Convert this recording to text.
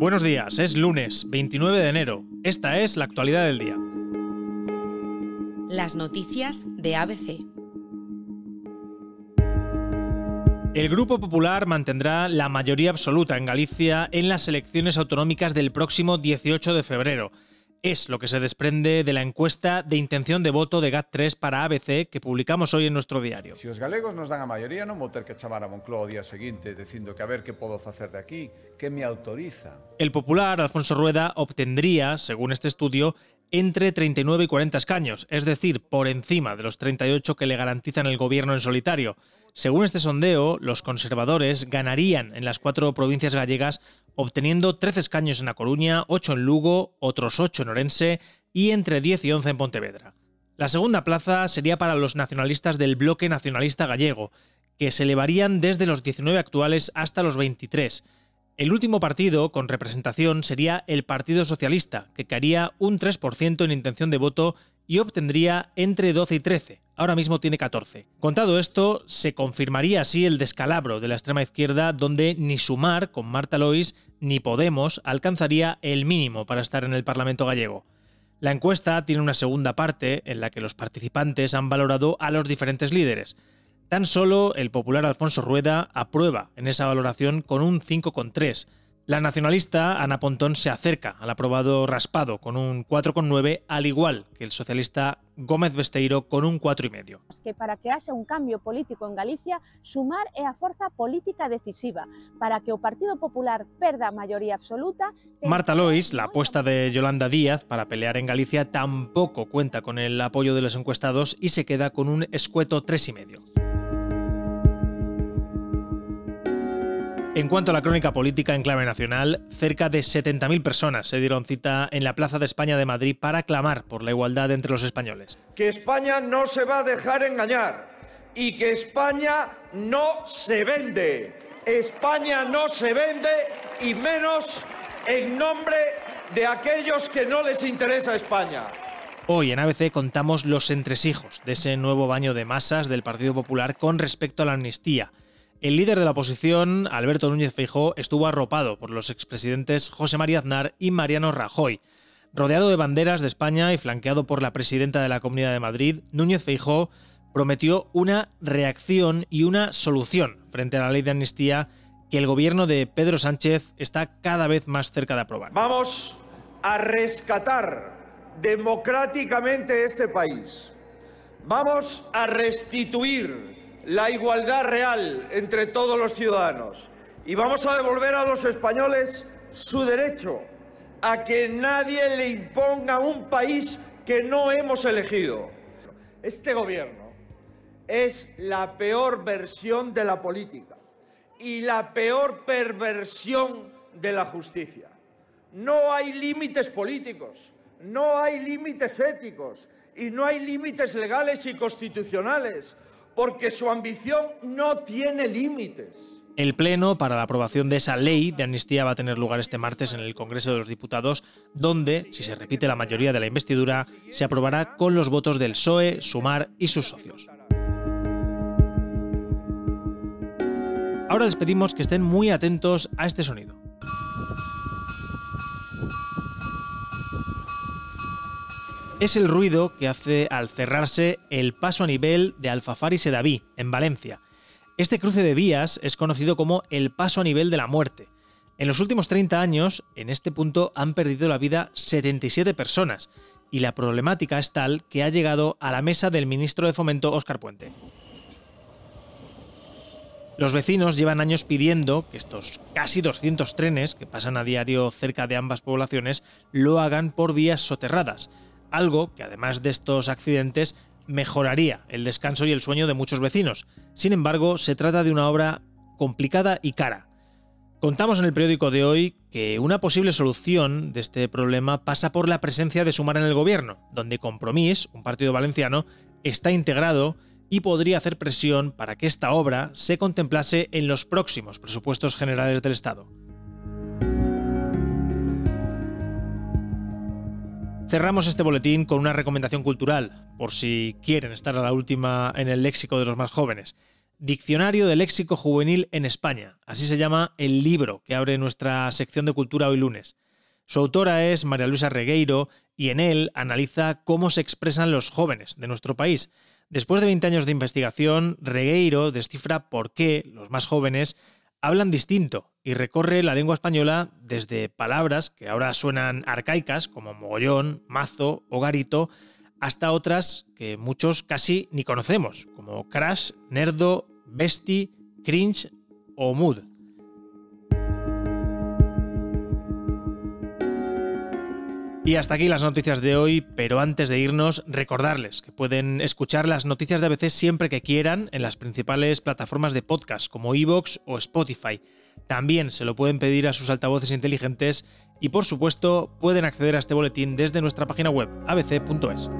Buenos días, es lunes 29 de enero. Esta es la actualidad del día. Las noticias de ABC. El Grupo Popular mantendrá la mayoría absoluta en Galicia en las elecciones autonómicas del próximo 18 de febrero. Es lo que se desprende de la encuesta de intención de voto de GAT3 para ABC que publicamos hoy en nuestro diario. Si os galegos nos dan a maioría non vou ter que chamar a Moncloa o día seguinte dicindo que a ver que podo facer de aquí, que me autoriza. El popular Alfonso Rueda obtendría, según este estudio, entre 39 y 40 escaños, es decir, por encima de los 38 que le garantizan el gobierno en solitario. Según este sondeo, los conservadores ganarían en las cuatro provincias gallegas obteniendo 13 escaños en A Coruña, 8 en Lugo, otros 8 en Orense y entre 10 y 11 en Pontevedra. La segunda plaza sería para los nacionalistas del bloque nacionalista gallego, que se elevarían desde los 19 actuales hasta los 23. El último partido con representación sería el Partido Socialista, que caería un 3% en intención de voto y obtendría entre 12 y 13. Ahora mismo tiene 14. Contado esto, se confirmaría así el descalabro de la extrema izquierda donde ni Sumar con Marta Lois ni Podemos alcanzaría el mínimo para estar en el Parlamento gallego. La encuesta tiene una segunda parte en la que los participantes han valorado a los diferentes líderes. Tan solo el popular Alfonso Rueda aprueba en esa valoración con un 5,3 la nacionalista Ana Pontón se acerca al aprobado raspado con un 4,9, al igual que el socialista Gómez Besteiro con un 4,5. Que para que haya un cambio político en Galicia, sumar é a forza política decisiva. Para que o Partido Popular perda a mayoría absoluta... Marta Lois, la apuesta de Yolanda Díaz para pelear en Galicia, tampoco cuenta con el apoyo de los encuestados y se queda con un escueto 3,5. En cuanto a la crónica política en clave nacional, cerca de 70.000 personas se dieron cita en la Plaza de España de Madrid para clamar por la igualdad entre los españoles. Que España no se va a dejar engañar y que España no se vende. España no se vende y menos en nombre de aquellos que no les interesa España. Hoy en ABC contamos los entresijos de ese nuevo baño de masas del Partido Popular con respecto a la amnistía. El líder de la oposición, Alberto Núñez Feijó, estuvo arropado por los expresidentes José María Aznar y Mariano Rajoy. Rodeado de banderas de España y flanqueado por la presidenta de la Comunidad de Madrid, Núñez Feijó prometió una reacción y una solución frente a la ley de amnistía que el gobierno de Pedro Sánchez está cada vez más cerca de aprobar. Vamos a rescatar democráticamente este país. Vamos a restituir la igualdad real entre todos los ciudadanos y vamos a devolver a los españoles su derecho a que nadie le imponga un país que no hemos elegido. Este gobierno es la peor versión de la política y la peor perversión de la justicia. No hay límites políticos, no hay límites éticos y no hay límites legales y constitucionales porque su ambición no tiene límites. El pleno para la aprobación de esa ley de amnistía va a tener lugar este martes en el Congreso de los Diputados, donde, si se repite la mayoría de la investidura, se aprobará con los votos del PSOE, Sumar y sus socios. Ahora les pedimos que estén muy atentos a este sonido. Es el ruido que hace al cerrarse el paso a nivel de Alfafar y Sedaví, en Valencia. Este cruce de vías es conocido como el paso a nivel de la muerte. En los últimos 30 años, en este punto han perdido la vida 77 personas, y la problemática es tal que ha llegado a la mesa del ministro de Fomento, Óscar Puente. Los vecinos llevan años pidiendo que estos casi 200 trenes que pasan a diario cerca de ambas poblaciones lo hagan por vías soterradas, algo que además de estos accidentes mejoraría el descanso y el sueño de muchos vecinos. Sin embargo, se trata de una obra complicada y cara. Contamos en el periódico de hoy que una posible solución de este problema pasa por la presencia de Sumar en el gobierno, donde Compromís, un partido valenciano, está integrado y podría hacer presión para que esta obra se contemplase en los próximos presupuestos generales del Estado. Cerramos este boletín con una recomendación cultural, por si quieren estar a la última en el léxico de los más jóvenes. Diccionario de Léxico Juvenil en España. Así se llama el libro que abre nuestra sección de cultura hoy lunes. Su autora es María Luisa Regueiro y en él analiza cómo se expresan los jóvenes de nuestro país. Después de 20 años de investigación, Regueiro descifra por qué los más jóvenes hablan distinto y recorre la lengua española desde palabras que ahora suenan arcaicas como mogollón, mazo o garito, hasta otras que muchos casi ni conocemos, como crash, nerdo, besti, cringe o mood. Y hasta aquí las noticias de hoy, pero antes de irnos, recordarles que pueden escuchar las noticias de ABC siempre que quieran en las principales plataformas de podcast como Evox o Spotify. También se lo pueden pedir a sus altavoces inteligentes y por supuesto pueden acceder a este boletín desde nuestra página web abc.es.